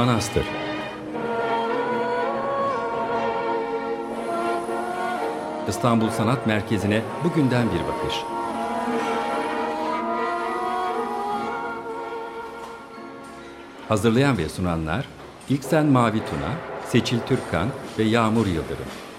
Manastır İstanbul Sanat Merkezi'ne bugünden bir bakış. Hazırlayan ve sunanlar İlksen Mavi Tuna, Seçil Türkkan ve Yağmur Yıldırım.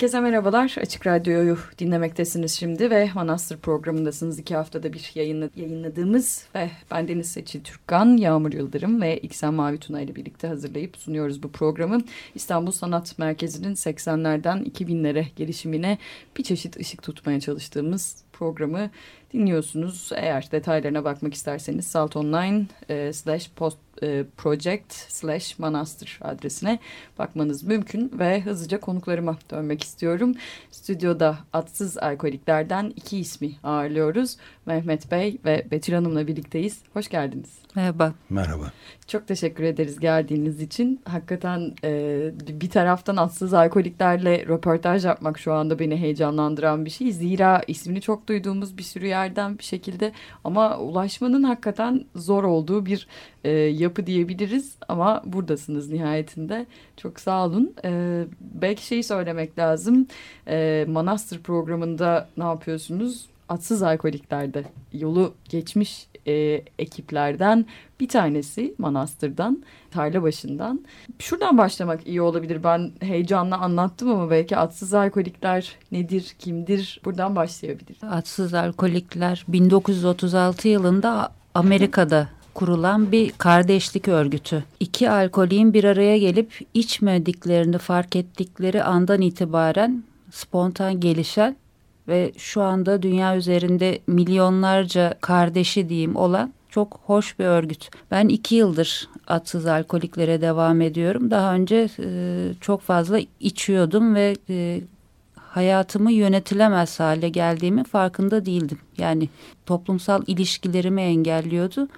Herkese merhabalar. Açık Radyo'yu dinlemektesiniz şimdi ve Manastır programındasınız. iki haftada bir yayınladığımız ve ben Deniz Seçil Türkkan, Yağmur Yıldırım ve İksen Mavi Tuna ile birlikte hazırlayıp sunuyoruz bu programı. İstanbul Sanat Merkezi'nin 80'lerden 2000'lere gelişimine bir çeşit ışık tutmaya çalıştığımız programı dinliyorsunuz. Eğer detaylarına bakmak isterseniz Salt Online e, slash post e, project slash manastır adresine bakmanız mümkün ve hızlıca konuklarıma dönmek istiyorum. Stüdyoda atsız alkoliklerden iki ismi ağırlıyoruz. Mehmet Bey ve Betül Hanım'la birlikteyiz. Hoş geldiniz. Merhaba. Merhaba. Çok teşekkür ederiz geldiğiniz için. Hakikaten e, bir taraftan atsız alkoliklerle röportaj yapmak şu anda beni heyecanlandıran bir şey. Zira ismini çok duyduğumuz bir sürü yerden bir şekilde ama ulaşmanın hakikaten zor olduğu bir e, yapı diyebiliriz. Ama buradasınız nihayetinde. Çok sağ olun. E, belki şeyi söylemek lazım. E, Manastır programında ne yapıyorsunuz? Atsız alkoliklerde yolu geçmiş e, ekiplerden bir tanesi Manastır'dan, tarla başından. Şuradan başlamak iyi olabilir. Ben heyecanla anlattım ama belki atsız alkolikler nedir, kimdir? Buradan başlayabilir. Atsız alkolikler 1936 yılında Amerika'da kurulan bir kardeşlik örgütü. İki alkolin bir araya gelip içmediklerini fark ettikleri andan itibaren spontan gelişen ve şu anda dünya üzerinde milyonlarca kardeşi diyeyim olan çok hoş bir örgüt. Ben iki yıldır atsız alkoliklere devam ediyorum. Daha önce e, çok fazla içiyordum ve e, hayatımı yönetilemez hale geldiğimi farkında değildim. Yani toplumsal ilişkilerimi engelliyordu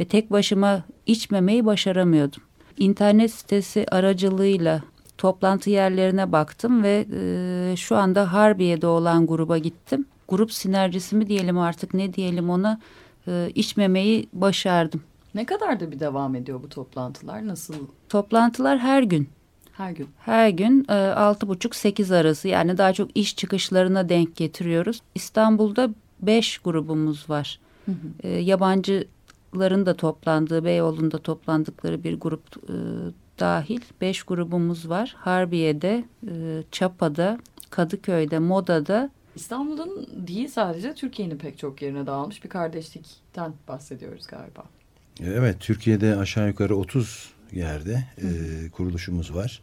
ve tek başıma içmemeyi başaramıyordum. İnternet sitesi aracılığıyla toplantı yerlerine baktım ve e, şu anda Harbiye'de olan gruba gittim. Grup sinerjisi mi diyelim artık ne diyelim ona e, içmemeyi başardım. Ne kadar da bir devam ediyor bu toplantılar? Nasıl? Toplantılar her gün. Her gün. Her gün e, altı buçuk sekiz arası yani daha çok iş çıkışlarına denk getiriyoruz. İstanbul'da beş grubumuz var. Hı hı. E, yabancıların da toplandığı Beyoğlu'nda toplandıkları bir grup e, dahil beş grubumuz var. Harbiye'de, e, Çapa'da, Kadıköy'de, Moda'da. İstanbul'un değil sadece Türkiye'nin pek çok yerine dağılmış bir kardeşlikten bahsediyoruz galiba. Evet, Türkiye'de aşağı yukarı 30 yerde e, kuruluşumuz var.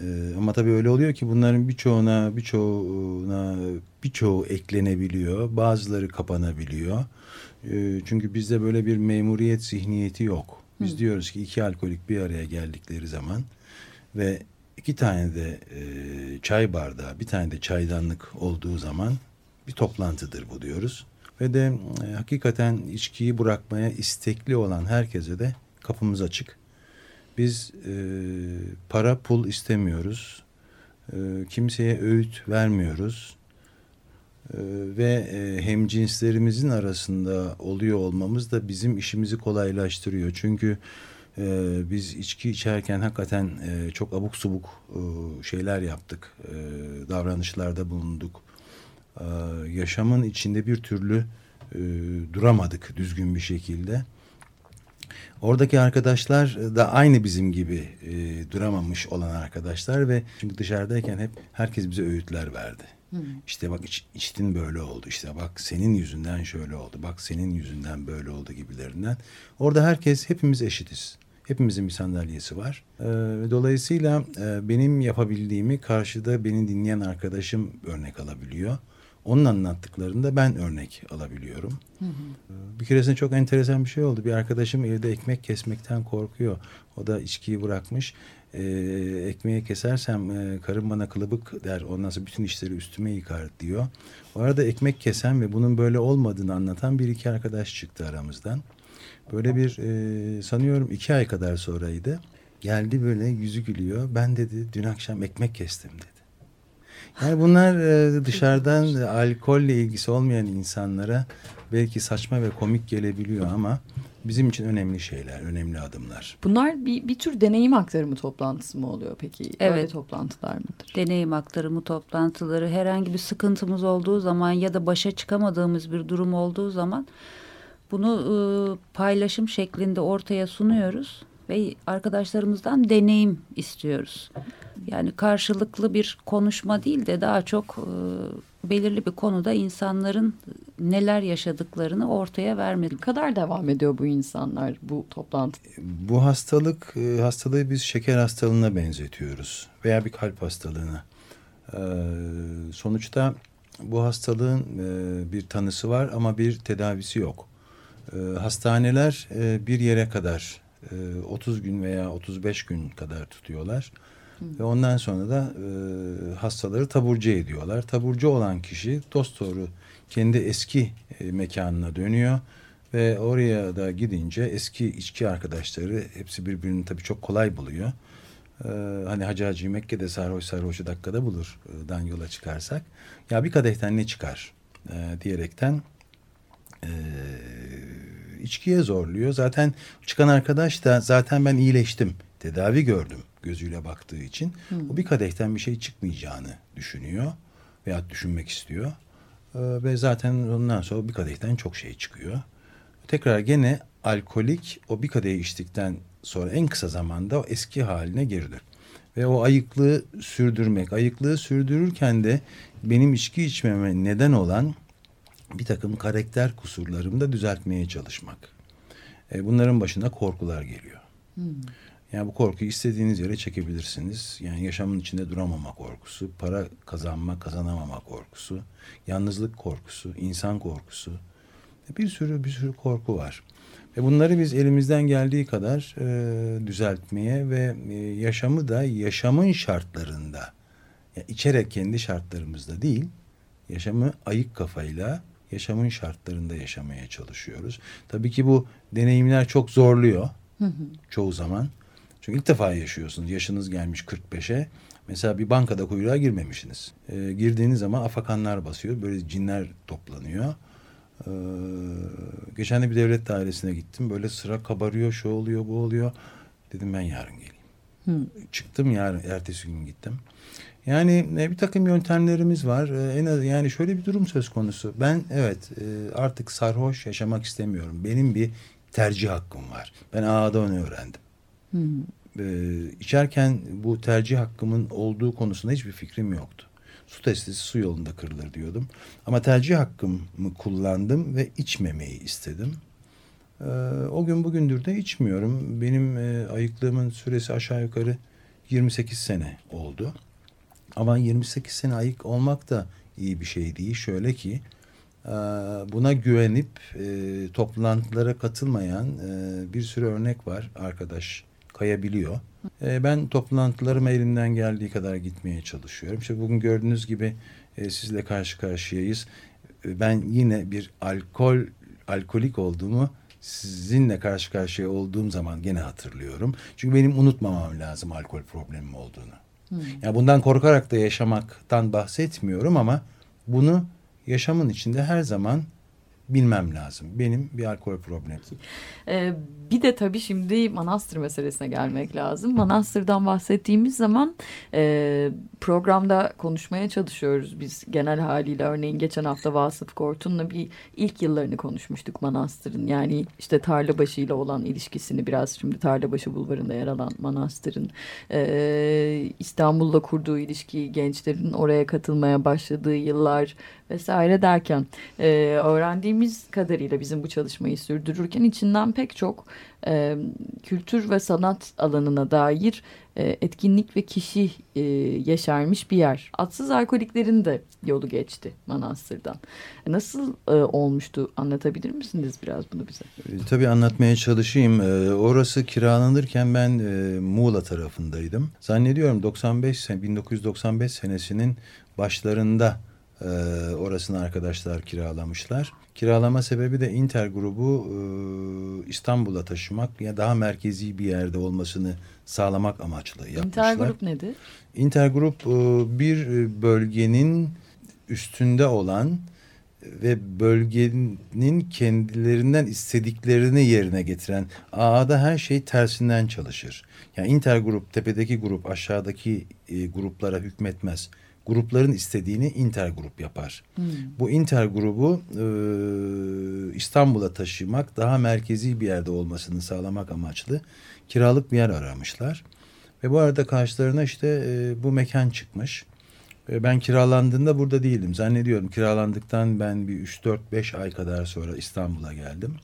E, ama tabii öyle oluyor ki bunların birçoğuna, birçoğuna, birçoğu eklenebiliyor. Bazıları kapanabiliyor. E, çünkü bizde böyle bir memuriyet zihniyeti yok. Biz Hı. diyoruz ki iki alkolik bir araya geldikleri zaman ve iki tane de e, çay bardağı, bir tane de çaydanlık olduğu zaman bir toplantıdır bu diyoruz. Ve de e, hakikaten içkiyi bırakmaya istekli olan herkese de kapımız açık. Biz e, para pul istemiyoruz. E, kimseye öğüt vermiyoruz. E, ve e, hem cinslerimizin arasında oluyor olmamız da bizim işimizi kolaylaştırıyor. Çünkü e, biz içki içerken hakikaten e, çok abuk subuk şeyler yaptık. Davranışlarda bulunduk. E, yaşamın içinde bir türlü duramadık düzgün bir şekilde. Oradaki arkadaşlar da aynı bizim gibi duramamış olan arkadaşlar ve çünkü dışarıdayken hep herkes bize öğütler verdi. Hmm. İşte bak iç, içtin böyle oldu işte bak senin yüzünden şöyle oldu bak senin yüzünden böyle oldu gibilerinden. Orada herkes hepimiz eşitiz. Hepimizin bir sandalyesi var. Ee, dolayısıyla e, benim yapabildiğimi karşıda beni dinleyen arkadaşım örnek alabiliyor. Onun anlattıklarında ben örnek alabiliyorum. Hı hı. Bir keresinde çok enteresan bir şey oldu. Bir arkadaşım evde ekmek kesmekten korkuyor. O da içkiyi bırakmış. Ee, ekmeği kesersem e, karım bana kılıbık der. Ondan sonra bütün işleri üstüme yıkar diyor. O arada ekmek kesen ve bunun böyle olmadığını anlatan bir iki arkadaş çıktı aramızdan. Böyle bir e, sanıyorum iki ay kadar sonraydı. Geldi böyle yüzü gülüyor. Ben dedi dün akşam ekmek kestim dedi. Yani bunlar e, dışarıdan alkolle ilgisi olmayan insanlara belki saçma ve komik gelebiliyor ama bizim için önemli şeyler, önemli adımlar. Bunlar bir, bir tür deneyim aktarımı toplantısı mı oluyor peki? Evet. Öyle toplantılar mıdır? Deneyim aktarımı toplantıları herhangi bir sıkıntımız olduğu zaman ya da başa çıkamadığımız bir durum olduğu zaman bunu e, paylaşım şeklinde ortaya sunuyoruz ve arkadaşlarımızdan deneyim istiyoruz. Yani karşılıklı bir konuşma değil de daha çok e, belirli bir konuda insanların neler yaşadıklarını ortaya vermek. Ne kadar devam ediyor bu insanlar bu toplantı? Bu hastalık e, hastalığı biz şeker hastalığına benzetiyoruz veya bir kalp hastalığına. Ee, sonuçta bu hastalığın e, bir tanısı var ama bir tedavisi yok. Ee, hastaneler e, bir yere kadar 30 gün veya 35 gün kadar tutuyorlar. Ve ondan sonra da e, hastaları taburcu ediyorlar. Taburcu olan kişi dosdoğru kendi eski e, mekanına dönüyor. Ve oraya da gidince eski içki arkadaşları hepsi birbirini tabii çok kolay buluyor. Ee, hani Hacı Hacı Mekke'de sarhoş sarhoşu dakikada bulur dan yola çıkarsak. Ya bir kadehten ne çıkar e, diyerekten e, içkiye zorluyor. Zaten çıkan arkadaş da zaten ben iyileştim, tedavi gördüm gözüyle baktığı için hmm. o bir kadehten bir şey çıkmayacağını düşünüyor veya düşünmek istiyor. Ee, ve zaten ondan sonra bir kadehten çok şey çıkıyor. Tekrar gene alkolik o bir kadehi içtikten sonra en kısa zamanda o eski haline geridir. Ve o ayıklığı sürdürmek, ayıklığı sürdürürken de benim içki içmeme neden olan bir takım karakter kusurlarımı da düzeltmeye çalışmak. E, bunların başına korkular geliyor. Hmm. Yani bu korkuyu istediğiniz yere çekebilirsiniz. Yani yaşamın içinde duramama korkusu, para kazanma, kazanamama korkusu, yalnızlık korkusu, insan korkusu. Bir sürü bir sürü korku var. Ve bunları biz elimizden geldiği kadar e, düzeltmeye ve e, yaşamı da yaşamın şartlarında, yani içerek kendi şartlarımızda değil, yaşamı ayık kafayla yaşamın şartlarında yaşamaya çalışıyoruz. Tabii ki bu deneyimler çok zorluyor hı hı. çoğu zaman. Çünkü ilk defa yaşıyorsunuz. Yaşınız gelmiş 45'e. Mesela bir bankada kuyruğa girmemişsiniz. E, girdiğiniz zaman afakanlar basıyor. Böyle cinler toplanıyor. E, geçen de bir devlet dairesine gittim. Böyle sıra kabarıyor, şu oluyor, bu oluyor. Dedim ben yarın geleyim. Hı. Çıktım yarın, ertesi gün gittim. Yani e, bir takım yöntemlerimiz var. E, en az yani şöyle bir durum söz konusu. Ben evet e, artık sarhoş yaşamak istemiyorum. Benim bir tercih hakkım var. Ben ağada onu öğrendim. Hmm. E, içerken bu tercih hakkımın olduğu konusunda hiçbir fikrim yoktu. Su testisi su yolunda kırılır diyordum. Ama tercih hakkımı kullandım ve içmemeyi istedim. E, o gün bugündür de içmiyorum. Benim e, ayıklığımın süresi aşağı yukarı 28 sene oldu. Ama 28 sene ayık olmak da iyi bir şey değil. Şöyle ki e, buna güvenip e, toplantılara katılmayan e, bir sürü örnek var arkadaş kayabiliyor. Ben toplantılarıma elimden geldiği kadar gitmeye çalışıyorum. İşte bugün gördüğünüz gibi sizle karşı karşıyayız. Ben yine bir alkol alkolik olduğumu sizinle karşı karşıya olduğum zaman gene hatırlıyorum. Çünkü benim unutmamam lazım alkol problemim olduğunu. Hmm. Yani bundan korkarak da yaşamaktan bahsetmiyorum ama bunu yaşamın içinde her zaman bilmem lazım. Benim bir alkol problemi. Ee, bir de tabii şimdi manastır meselesine gelmek lazım. Manastırdan bahsettiğimiz zaman e, programda konuşmaya çalışıyoruz biz genel haliyle. Örneğin geçen hafta Vasıf Kortun'la bir ilk yıllarını konuşmuştuk manastırın. Yani işte Tarlabaşı ile olan ilişkisini biraz şimdi Tarlabaşı bulvarında yer alan manastırın e, İstanbul'la kurduğu ilişkiyi gençlerin oraya katılmaya başladığı yıllar vesaire derken e, öğrendiğimiz kadarıyla bizim bu çalışmayı sürdürürken içinden pek çok e, kültür ve sanat alanına dair e, etkinlik ve kişi e, yeşermiş bir yer. Atsız alkoliklerin de yolu geçti Manastır'dan. Nasıl e, olmuştu anlatabilir misiniz biraz bunu bize? E, tabii anlatmaya çalışayım. E, orası kiralanırken ben e, Muğla tarafındaydım. Zannediyorum 95 1995 senesinin başlarında e, orasını arkadaşlar kiralamışlar. Kiralama sebebi de Inter grubu e, İstanbul'a taşımak ya daha merkezi bir yerde olmasını sağlamak amaçlı yapmışlar. Inter grup nedir? Inter grup e, bir bölgenin üstünde olan ve bölgenin kendilerinden istediklerini yerine getiren A'da her şey tersinden çalışır. Yani Inter grup tepedeki grup aşağıdaki e, gruplara hükmetmez. Grupların istediğini Inter grup yapar. Hmm. Bu Inter grubu e, İstanbul'a taşımak daha merkezi bir yerde olmasını sağlamak amaçlı kiralık bir yer aramışlar. Ve bu arada karşılarına işte e, bu mekan çıkmış. Ben kiralandığında burada değildim. Zannediyorum kiralandıktan ben bir 3-4-5 ay kadar sonra İstanbul'a geldim.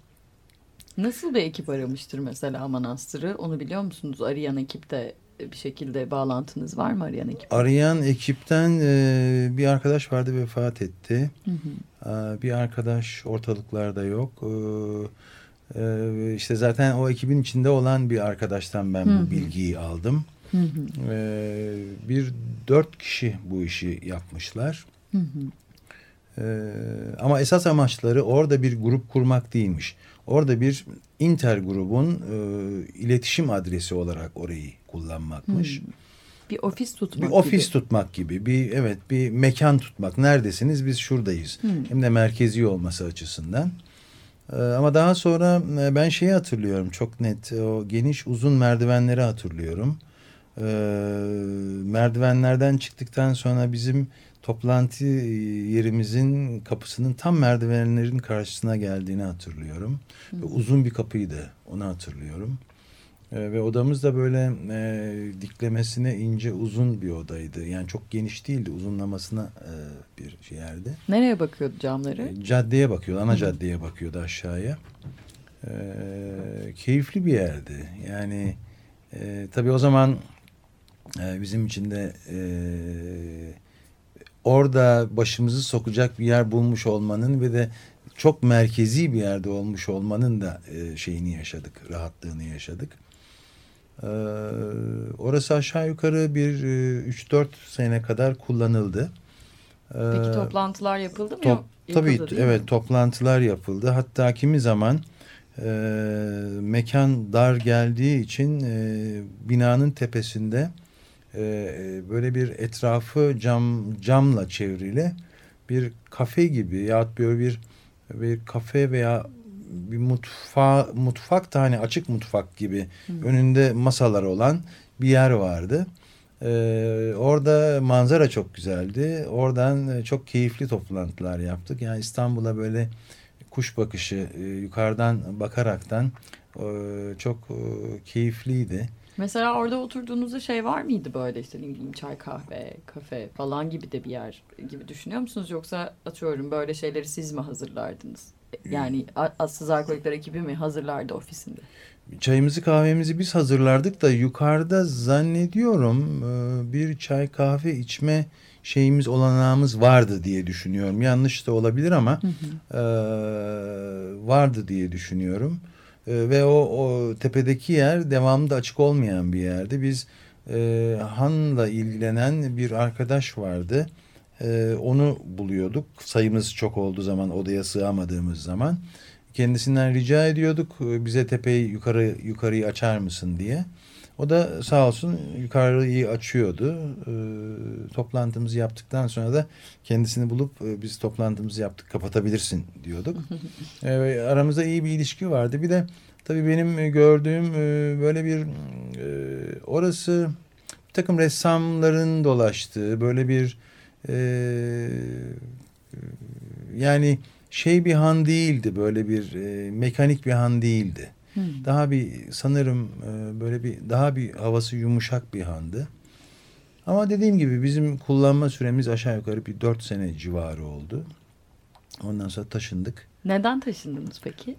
Nasıl bir ekip aramıştır mesela Manastır'ı? Onu biliyor musunuz? Arayan ekipte bir şekilde bağlantınız var mı arayan ekip? Arayan ekipten e, bir arkadaş vardı vefat etti. Hı hı. E, bir arkadaş ortalıklarda yok. E, e, işte zaten o ekibin içinde olan bir arkadaştan ben hı hı. bu bilgiyi aldım. Hı hı. Ee, bir dört kişi bu işi yapmışlar. Hı hı. Ee, ama esas amaçları orada bir grup kurmak değilmiş. Orada bir inter grubun e, iletişim adresi olarak orayı kullanmakmış. Hı. Bir ofis tutmak bir gibi. ofis tutmak gibi. Bir evet bir mekan tutmak. Neredesiniz? Biz şuradayız. Hı. Hem de merkezi olması açısından. Ee, ama daha sonra e, ben şeyi hatırlıyorum çok net. O geniş uzun merdivenleri hatırlıyorum e, merdivenlerden çıktıktan sonra bizim toplantı yerimizin kapısının tam merdivenlerin karşısına geldiğini hatırlıyorum. Ve uzun bir kapıydı onu hatırlıyorum. E, ve odamız da böyle e, diklemesine ince uzun bir odaydı. Yani çok geniş değildi uzunlamasına e, bir yerdi. Nereye bakıyordu camları? E, caddeye bakıyordu ana caddeye bakıyordu aşağıya. E, keyifli bir yerdi. Yani e, tabii o zaman e, bizim için de e, orada başımızı sokacak bir yer bulmuş olmanın ve de çok merkezi bir yerde olmuş olmanın da e, şeyini yaşadık, rahatlığını yaşadık. E, orası aşağı yukarı bir 3-4 e, sene kadar kullanıldı. E, Peki toplantılar yapıldı mı? Top, tabii evet mi? toplantılar yapıldı. Hatta kimi zaman e, mekan dar geldiği için e, binanın tepesinde e, böyle bir etrafı cam camla çevrili bir kafe gibi ya böyle bir bir kafe veya bir mutfa mutfak da hani açık mutfak gibi Hı. önünde masalar olan bir yer vardı. Ee, orada manzara çok güzeldi. Oradan çok keyifli toplantılar yaptık. Yani İstanbul'a böyle kuş bakışı e, yukarıdan bakaraktan e, çok e, keyifliydi. Mesela orada oturduğunuzda şey var mıydı böyle işte ne bileyim çay kahve, kafe falan gibi de bir yer gibi düşünüyor musunuz? Yoksa atıyorum böyle şeyleri siz mi hazırlardınız? Yani Assız Alkolikler ekibi mi hazırlardı ofisinde? Çayımızı kahvemizi biz hazırlardık da yukarıda zannediyorum e, bir çay kahve içme şeyimiz olanağımız vardı diye düşünüyorum. Yanlış da olabilir ama hı hı. E, vardı diye düşünüyorum. E, ve o, o tepedeki yer devamlı açık olmayan bir yerdi. Biz e, Han'la ilgilenen bir arkadaş vardı. E, onu buluyorduk. Sayımız çok olduğu zaman odaya sığamadığımız zaman. Kendisinden rica ediyorduk e, bize tepeyi yukarı yukarıyı açar mısın diye. O da sağ olsun yukarıyı açıyordu. E, toplantımızı yaptıktan sonra da kendisini bulup e, biz toplantımızı yaptık kapatabilirsin diyorduk. e, aramızda iyi bir ilişki vardı. Bir de tabii benim gördüğüm e, böyle bir e, orası bir takım ressamların dolaştığı böyle bir e, yani şey bir han değildi böyle bir e, mekanik bir han değildi. Hmm. Daha bir sanırım e, böyle bir daha bir havası yumuşak bir handı. Ama dediğim gibi bizim kullanma süremiz aşağı yukarı bir dört sene civarı oldu. Ondan sonra taşındık. Neden taşındınız peki? Ee,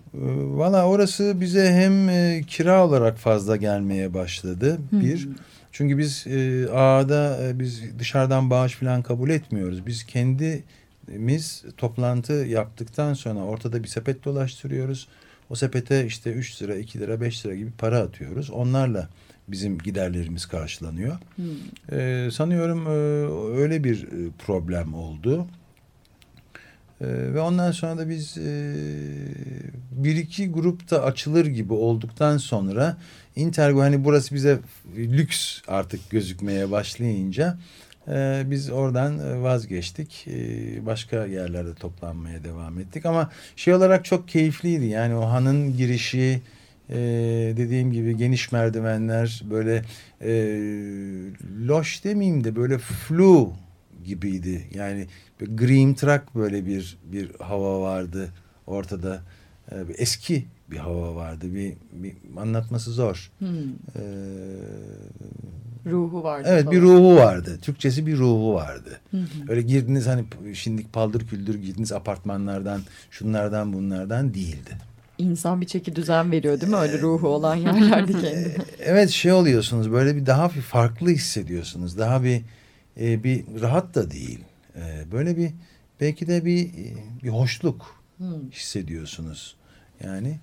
Valla orası bize hem e, kira olarak fazla gelmeye başladı. Bir. Çünkü biz e, ağda e, biz dışarıdan bağış falan kabul etmiyoruz. Biz kendimiz toplantı yaptıktan sonra ortada bir sepet dolaştırıyoruz. O sepete işte 3 lira, 2 lira, 5 lira gibi para atıyoruz. Onlarla bizim giderlerimiz karşılanıyor. Ee, sanıyorum e, öyle bir e, problem oldu. Ee, ve ondan sonra da biz e, bir iki grupta açılır gibi olduktan sonra Intergo hani burası bize lüks artık gözükmeye başlayınca e, biz oradan e, vazgeçtik. E, başka yerlerde toplanmaya devam ettik ama şey olarak çok keyifliydi. Yani o hanın girişi e, dediğim gibi geniş merdivenler böyle e, loş demeyeyim de böyle flu gibiydi. Yani Green Truck böyle bir bir hava vardı ortada. E, eski bir hava vardı. Bir, bir anlatması zor. Hmm. E, Ruhu vardı evet falan. bir ruhu vardı. Türkçesi bir ruhu vardı. Öyle girdiniz hani şimdi paldır küldür girdiniz apartmanlardan şunlardan bunlardan değildi. İnsan bir çeki düzen veriyor değil mi? Öyle ruhu olan yerlerde kendine. Evet şey oluyorsunuz böyle bir daha bir farklı hissediyorsunuz. Daha bir e, bir rahat da değil. E, böyle bir belki de bir e, bir hoşluk Hmm. hissediyorsunuz. Yani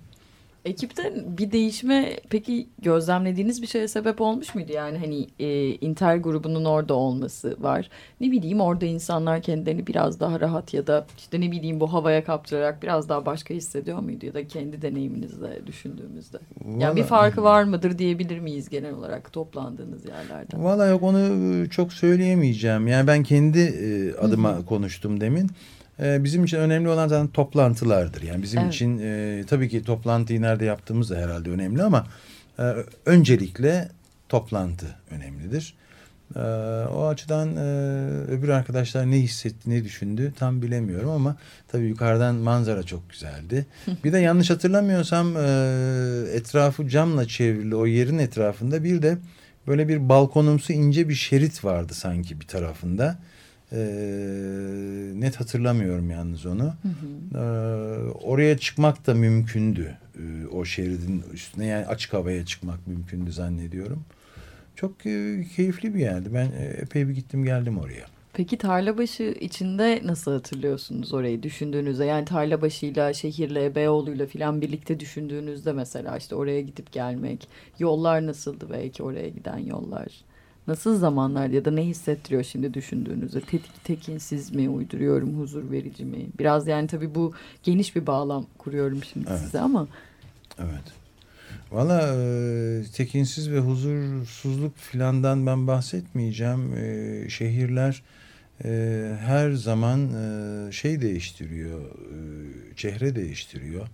Ekipte bir değişme peki gözlemlediğiniz bir şeye sebep olmuş muydu? Yani hani e, Intel grubunun orada olması var. Ne bileyim orada insanlar kendilerini biraz daha rahat ya da işte ne bileyim bu havaya kaptırarak biraz daha başka hissediyor muydu? Ya da kendi deneyiminizle düşündüğümüzde. Yani bir farkı var mıdır diyebilir miyiz genel olarak toplandığınız yerlerden? Valla yok onu e, çok söyleyemeyeceğim. Yani ben kendi e, adıma konuştum demin. E, bizim için önemli olan zaten toplantılardır. Yani bizim Evet. için e, tabii ki toplantıyı nerede yaptığımız da herhalde önemli ama e, öncelikle toplantı önemlidir. E, o açıdan e, öbür arkadaşlar ne hissetti, ne düşündü tam bilemiyorum ama tabii yukarıdan manzara çok güzeldi. Bir de yanlış hatırlamıyorsam e, etrafı camla çevrili o yerin etrafında bir de böyle bir balkonumsu ince bir şerit vardı sanki bir tarafında. E, net hatırlamıyorum yalnız onu. E, oraya çıkmak da mümkündü. E, o şeridin üstüne yani açık havaya çıkmak mümkündü zannediyorum. Çok e, keyifli bir yerdi. Ben e, epey bir gittim geldim oraya. Peki Tarlabaşı içinde nasıl hatırlıyorsunuz orayı düşündüğünüzde? Yani Tarlabaşı'yla, şehirle, Beyoğlu'yla falan birlikte düşündüğünüzde mesela işte oraya gidip gelmek, yollar nasıldı belki oraya giden yollar? Nasıl zamanlar ya da ne hissettiriyor şimdi düşündüğünüzde? Tetik, tekinsiz mi, uyduruyorum, huzur verici mi? Biraz yani tabii bu geniş bir bağlam kuruyorum şimdi Evet. size ama. Evet. Valla e, tekinsiz ve huzursuzluk filandan ben bahsetmeyeceğim. E, şehirler e, her zaman e, şey değiştiriyor, e, çehre değiştiriyor.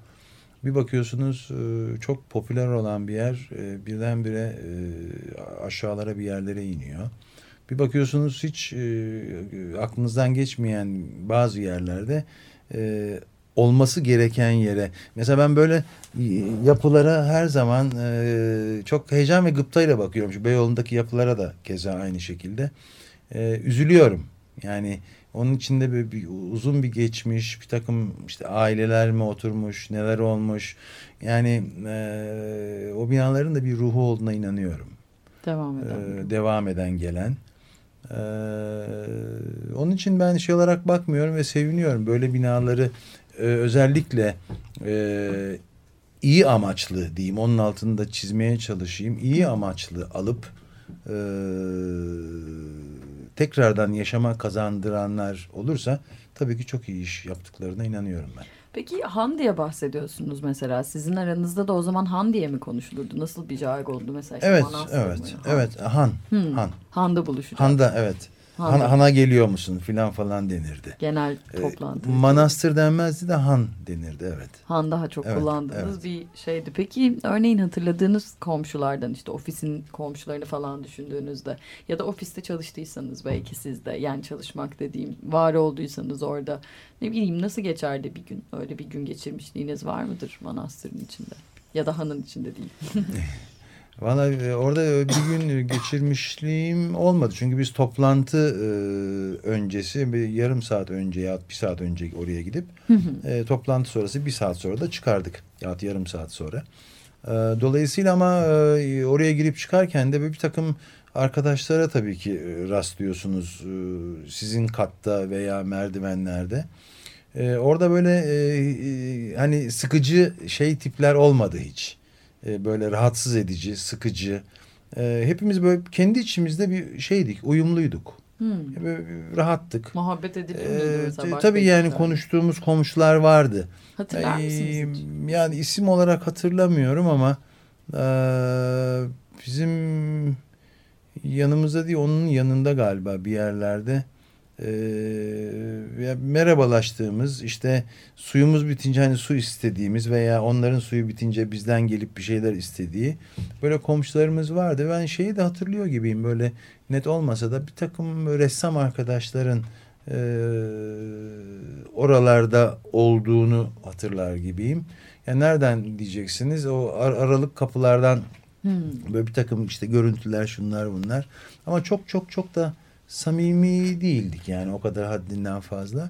Bir bakıyorsunuz e, çok popüler olan bir yer e, birdenbire e, aşağılara bir yerlere iniyor. Bir bakıyorsunuz hiç e, aklınızdan geçmeyen bazı yerlerde olması gereken yere. Mesela ben böyle yapılara her zaman çok heyecan ve gıptayla bakıyorum. Şu Beyoğlu'ndaki yapılara da keza aynı şekilde. Üzülüyorum. Yani onun içinde böyle bir uzun bir geçmiş, bir takım işte aileler mi oturmuş, neler olmuş. Yani e, o binaların da bir ruhu olduğuna inanıyorum. Devam eden. Ee, devam eden gelen. Ee, onun için ben şey olarak bakmıyorum ve seviniyorum. Böyle binaları e, özellikle e, iyi amaçlı diyeyim. Onun altında çizmeye çalışayım. İyi amaçlı alıp e, tekrardan yaşama kazandıranlar olursa tabii ki çok iyi iş yaptıklarına inanıyorum ben. Peki Han diye bahsediyorsunuz mesela. Sizin aranızda da o zaman Han diye mi konuşulurdu? Nasıl bir jargondu mesela? İşte Evet, evet, mı? Han. evet. Han, Hmm. Han. Han'da buluşacağız. Han'da evet. Han, Han'a geliyor musun filan falan denirdi. Genel Ee, toplantı. manastır denmezdi de han denirdi evet. Han daha çok Evet, kullandığınız evet. bir şeydi. Peki örneğin hatırladığınız komşulardan işte ofisin komşularını falan düşündüğünüzde ya da ofiste çalıştıysanız belki siz de yani çalışmak dediğim var olduysanız orada ne bileyim nasıl geçerdi bir gün? Öyle bir gün geçirmişliğiniz var mıdır manastırın içinde? Ya da hanın içinde değil. Valla e, orada bir gün geçirmişliğim olmadı. Çünkü biz toplantı e, öncesi bir yarım saat önce ya bir saat önce oraya gidip e, toplantı sonrası bir saat sonra da çıkardık. Ya yarım saat sonra. E, dolayısıyla ama e, oraya girip çıkarken de bir takım arkadaşlara tabii ki e, rastlıyorsunuz. E, sizin katta veya merdivenlerde. E, orada böyle e, e, hani sıkıcı şey tipler olmadı hiç. E, böyle rahatsız edici, sıkıcı. E, hepimiz böyle kendi içimizde bir şeydik, uyumluyduk. Hmm. Böyle rahattık. Muhabbet E, t- başka tabii yani ekiplerle? konuştuğumuz komşular vardı. Hatırlar E, mısınız hiç? yani isim olarak hatırlamıyorum ama e, bizim yanımızda değil onun yanında galiba bir yerlerde e, merhabalaştığımız işte suyumuz bitince hani su istediğimiz veya onların suyu bitince bizden gelip bir şeyler istediği böyle komşularımız vardı. Ben şeyi de hatırlıyor gibiyim böyle net olmasa da bir takım ressam arkadaşların e, oralarda olduğunu hatırlar gibiyim. Ya nereden diyeceksiniz? O ar- aralık kapılardan Hmm. böyle bir takım işte görüntüler şunlar bunlar. Ama çok çok çok da samimi değildik yani o kadar haddinden fazla.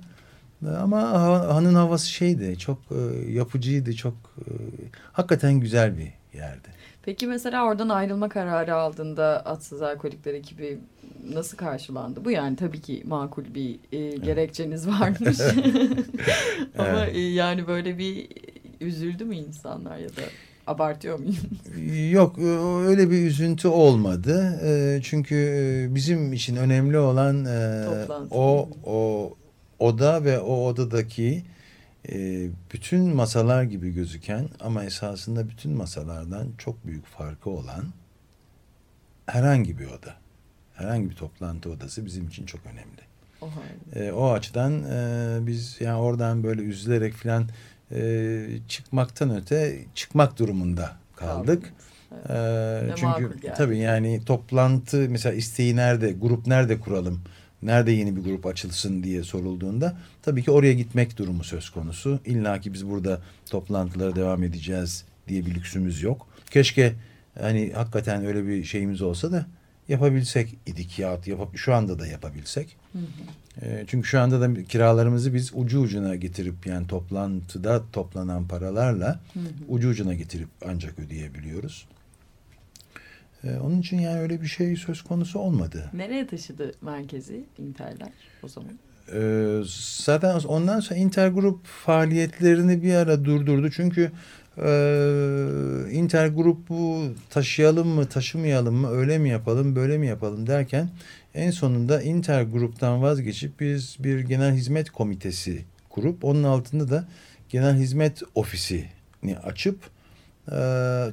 Ama ha- hanın havası şeydi çok e, yapıcıydı çok e, hakikaten güzel bir yerdi. Peki mesela oradan ayrılma kararı aldığında Atsız Alkolikler ekibi nasıl karşılandı? Bu yani tabii ki makul bir e, gerekçeniz varmış. Ama Evet. e, yani böyle bir üzüldü mü insanlar ya da abartıyor muyum? Yok e, öyle bir üzüntü olmadı. E, Çünkü e, bizim için önemli olan Toplantı. o o oda ve o odadaki bütün masalar gibi gözüken ama esasında bütün masalardan çok büyük farkı olan herhangi bir oda. Herhangi bir toplantı odası bizim için çok önemli. O halde. O açıdan biz yani oradan böyle üzülerek falan e, çıkmaktan öte çıkmak durumunda kaldık. Evet. E, Ne çünkü yani. tabii yani toplantı mesela isteği nerede, grup nerede kuralım, nerede yeni bir grup açılsın diye sorulduğunda tabii ki oraya gitmek durumu söz konusu. İlla ki biz burada toplantılara devam edeceğiz diye bir lüksümüz yok. Keşke hani hakikaten öyle bir şeyimiz olsa da yapabilsek idik ya yapıp şu anda da yapabilsek. E, çünkü şu anda da kiralarımızı biz ucu ucuna getirip yani toplantıda toplanan paralarla ucu ucuna getirip ancak ödeyebiliyoruz. E, onun için yani öyle bir şey söz konusu olmadı. Nereye taşıdı merkezi Interler o zaman? E, zaten ondan sonra Intergrup faaliyetlerini bir ara durdurdu. Çünkü e, Intergrup'u taşıyalım mı taşımayalım mı öyle mi yapalım böyle mi yapalım derken en sonunda Intergrup'tan vazgeçip biz bir genel hizmet komitesi kurup onun altında da genel hizmet ofisini açıp e,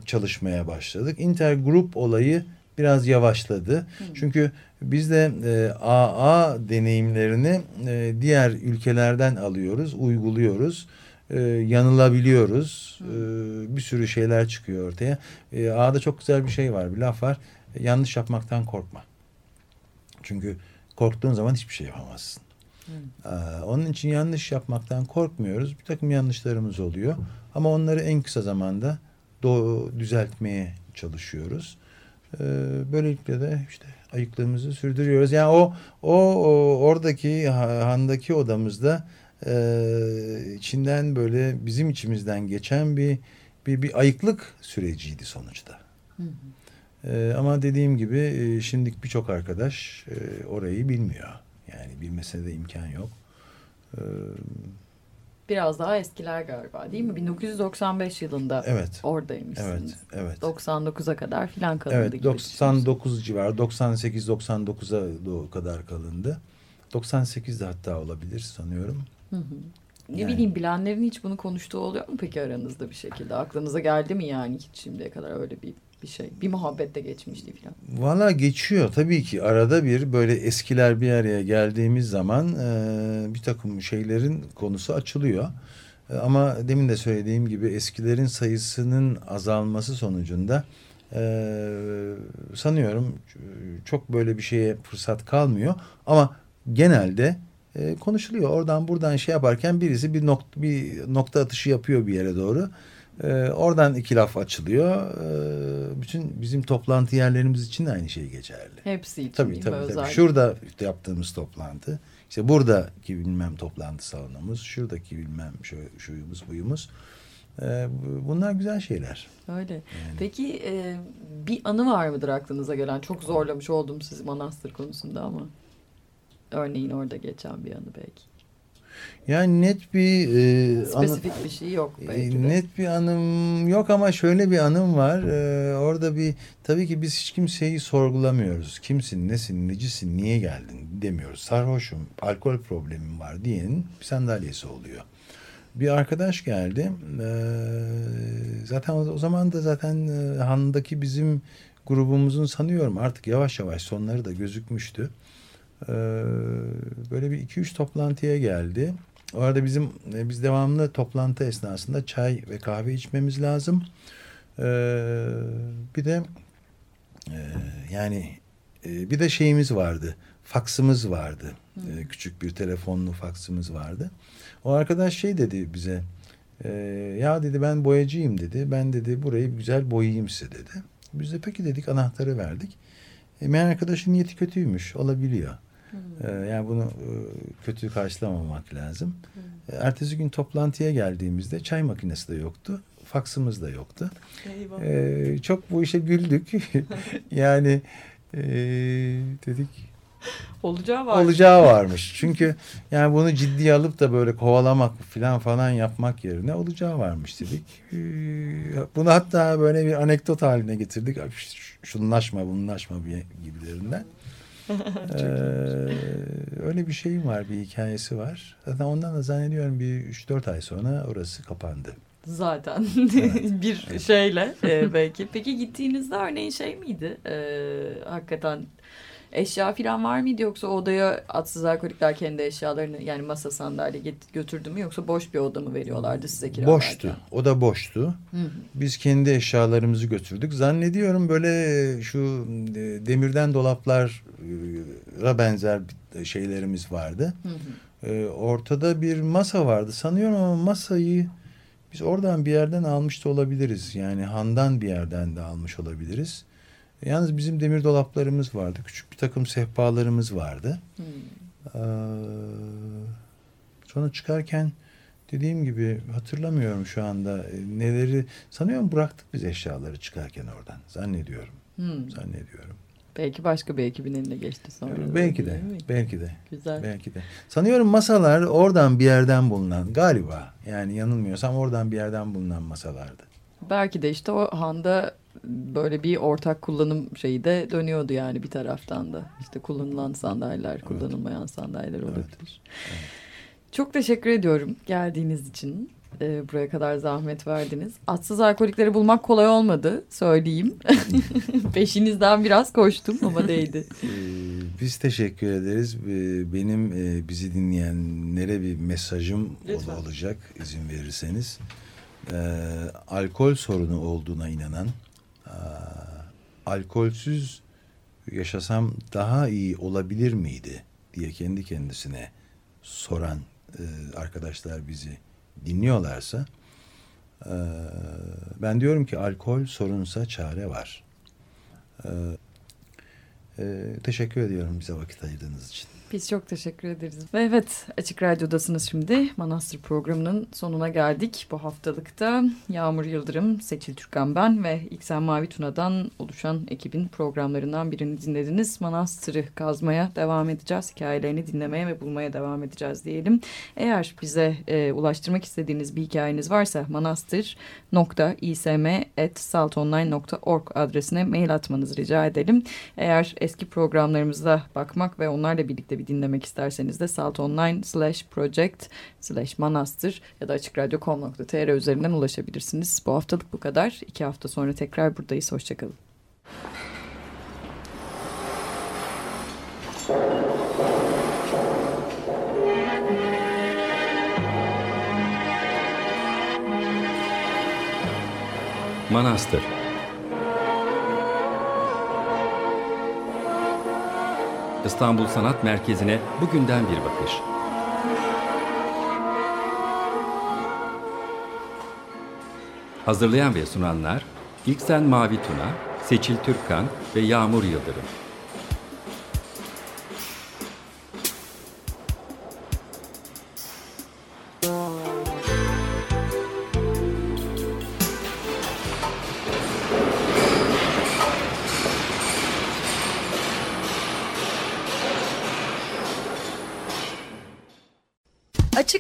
çalışmaya başladık. Intergrup olayı biraz yavaşladı. Çünkü biz de e, AA deneyimlerini e, diğer ülkelerden alıyoruz, uyguluyoruz. E, yanılabiliyoruz. E, bir sürü şeyler çıkıyor ortaya. E, A'da çok güzel bir şey var, bir laf var. E, yanlış yapmaktan korkma. Çünkü korktuğun zaman hiçbir şey yapamazsın. Ee, onun için yanlış yapmaktan korkmuyoruz. Bir takım yanlışlarımız oluyor. Ama onları en kısa zamanda do- düzeltmeye çalışıyoruz. Ee, böylelikle de işte ayıklığımızı sürdürüyoruz. Yani o o, o oradaki ha- handaki odamızda e, içinden böyle bizim içimizden geçen bir bir bir ayıklık süreciydi sonuçta. Ee, ama dediğim gibi e, şimdilik birçok arkadaş e, orayı bilmiyor. Yani bilmesine de imkan yok. Ee, Biraz daha eskiler galiba değil mi? 1995 yılında evet, oradaymışsınız. evet, evet. 99'a kadar filan kalındı Evet, gibi 99 civarı, 98-99'a do- kadar kalındı. 98'de hatta olabilir sanıyorum. Hı hı. Ne Yani. bileyim bilenlerin hiç bunu konuştuğu oluyor mu peki aranızda bir şekilde? Aklınıza geldi mi yani hiç şimdiye kadar öyle bir bir şey? Bir muhabbette geçmişti falan. Valla geçiyor tabii ki arada bir böyle eskiler bir araya geldiğimiz zaman e, bir takım şeylerin konusu açılıyor. E, ama demin de söylediğim gibi eskilerin sayısının azalması sonucunda e, sanıyorum çok böyle bir şeye fırsat kalmıyor. Ama genelde e, konuşuluyor. Oradan buradan şey yaparken birisi bir nokta, bir nokta atışı yapıyor bir yere doğru. Oradan iki laf açılıyor. E, bütün bizim toplantı yerlerimiz için de aynı şey geçerli. Hepsi için Tabii tabii, tabii. özellikle? Şurada yaptığımız toplantı, işte buradaki bilmem toplantı salonumuz, şuradaki bilmem şu, şuyumuz buyumuz. Ee, bu- bunlar güzel şeyler. Öyle. Peki e, bir anı var mıdır aklınıza gelen? Çok zorlamış oldum sizi manastır konusunda ama. Örneğin orada geçen bir anı belki. Yani net bir e, anı- Spesifik bir şey yok E, belki de. Net bir anım yok ama şöyle bir anım var. Ee, orada bir tabii ki biz hiç kimseyi sorgulamıyoruz. Kimsin, nesin, necisin, niye geldin demiyoruz. Sarhoşum, alkol problemim var diyenin bir sandalyesi oluyor. Bir arkadaş geldi. Ee, zaten o, o zaman da zaten e, Han'daki bizim grubumuzun sanıyorum artık yavaş yavaş sonları da gözükmüştü. Ee, böyle bir iki üç toplantıya geldi. O arada bizim e, biz devamlı toplantı esnasında çay ve kahve içmemiz lazım. Ee, bir de e, yani e, bir de şeyimiz vardı. Faksımız vardı. Ee, küçük bir telefonlu faksımız vardı. O arkadaş şey dedi bize. ya dedi ben boyacıyım dedi. Ben dedi burayı güzel boyayayım size dedi. Biz de peki dedik anahtarı verdik. E, meğer arkadaşın niyeti kötüymüş. Olabiliyor. Ee, yani bunu e, kötü karşılamamak lazım. E, Ertesi gün toplantıya geldiğimizde çay makinesi de yoktu. Faksımız da yoktu. Ee, çok bu işe güldük. yani e, dedik Olacağı var. olacağı varmış. Çünkü yani bunu ciddiye alıp da böyle kovalamak falan falan yapmak yerine olacağı varmış dedik. Ee, bunu hatta böyle bir anekdot haline getirdik. Şunlaşma bunlaşma bir- gibilerinden. Ee, öyle bir şeyim var, bir hikayesi var. Zaten ondan da zannediyorum bir 3-4 ay sonra orası kapandı. Zaten bir şeyle e, belki. Peki gittiğinizde örneğin şey miydi? E, hakikaten eşya falan var mıydı yoksa odaya atsız alkolikler kendi eşyalarını yani masa sandalye get- götürdü mü yoksa boş bir oda mı veriyorlardı size kiralarken? Boştu. O da boştu. Hı hı. Biz kendi eşyalarımızı götürdük. Zannediyorum böyle şu e, demirden dolaplara benzer bir şeylerimiz vardı. Hı hı. Ortada bir masa vardı sanıyorum ama masayı biz oradan bir yerden almış da olabiliriz. Yani handan bir yerden de almış olabiliriz. Yalnız bizim demir dolaplarımız vardı. Küçük bir takım sehpalarımız vardı. Hı. Ee, sonra çıkarken dediğim gibi hatırlamıyorum şu anda e, neleri sanıyorum bıraktık biz eşyaları çıkarken oradan zannediyorum Hı. zannediyorum. Belki başka bir ekibin eline geçti sonra. belki de belki de Güzel. belki de. Sanıyorum masalar oradan bir yerden bulunan galiba yani yanılmıyorsam oradan bir yerden bulunan masalardı. Belki de işte o handa böyle bir ortak kullanım şeyi de dönüyordu yani bir taraftan da. İşte kullanılan sandalyeler, kullanılmayan sandalyeler olabilir. Çok teşekkür ediyorum geldiğiniz için. Ee, buraya kadar zahmet verdiniz. Atsız alkolikleri bulmak kolay olmadı söyleyeyim. Peşinizden biraz koştum ama değdi. Ee, biz teşekkür ederiz. Ee, Benim e, bizi dinleyenlere bir mesajım Lütfen. olacak izin verirseniz. Ee, alkol sorunu olduğuna inanan, alkolsüz yaşasam daha iyi olabilir miydi diye kendi kendisine soran e, arkadaşlar bizi dinliyorlarsa e, ben diyorum ki alkol sorunsa çare var. Ee, teşekkür ediyorum bize vakit ayırdığınız için. Biz çok teşekkür ederiz. Ve evet Açık Radyo'dasınız şimdi. Manastır programının sonuna geldik. Bu haftalıkta Yağmur Yıldırım, Seçil Türkan ben ve İksen Mavi Tuna'dan oluşan ekibin programlarından birini dinlediniz. Manastır'ı kazmaya devam edeceğiz. Hikayelerini dinlemeye ve bulmaya devam edeceğiz diyelim. Eğer bize e, ulaştırmak istediğiniz bir hikayeniz varsa manastır.ism.saltonline.org adresine mail atmanızı rica edelim. Eğer eski programlarımıza bakmak ve onlarla birlikte bir dinlemek isterseniz de saltonline slash project slash manastır ya da açıkradyo.com.tr üzerinden ulaşabilirsiniz. Bu haftalık bu kadar. İki hafta sonra tekrar buradayız. Hoşçakalın. Manastır İstanbul Sanat Merkezi'ne bugünden bir bakış. Hazırlayan ve sunanlar İlksen Mavi Tuna, Seçil Türkkan ve Yağmur Yıldırım.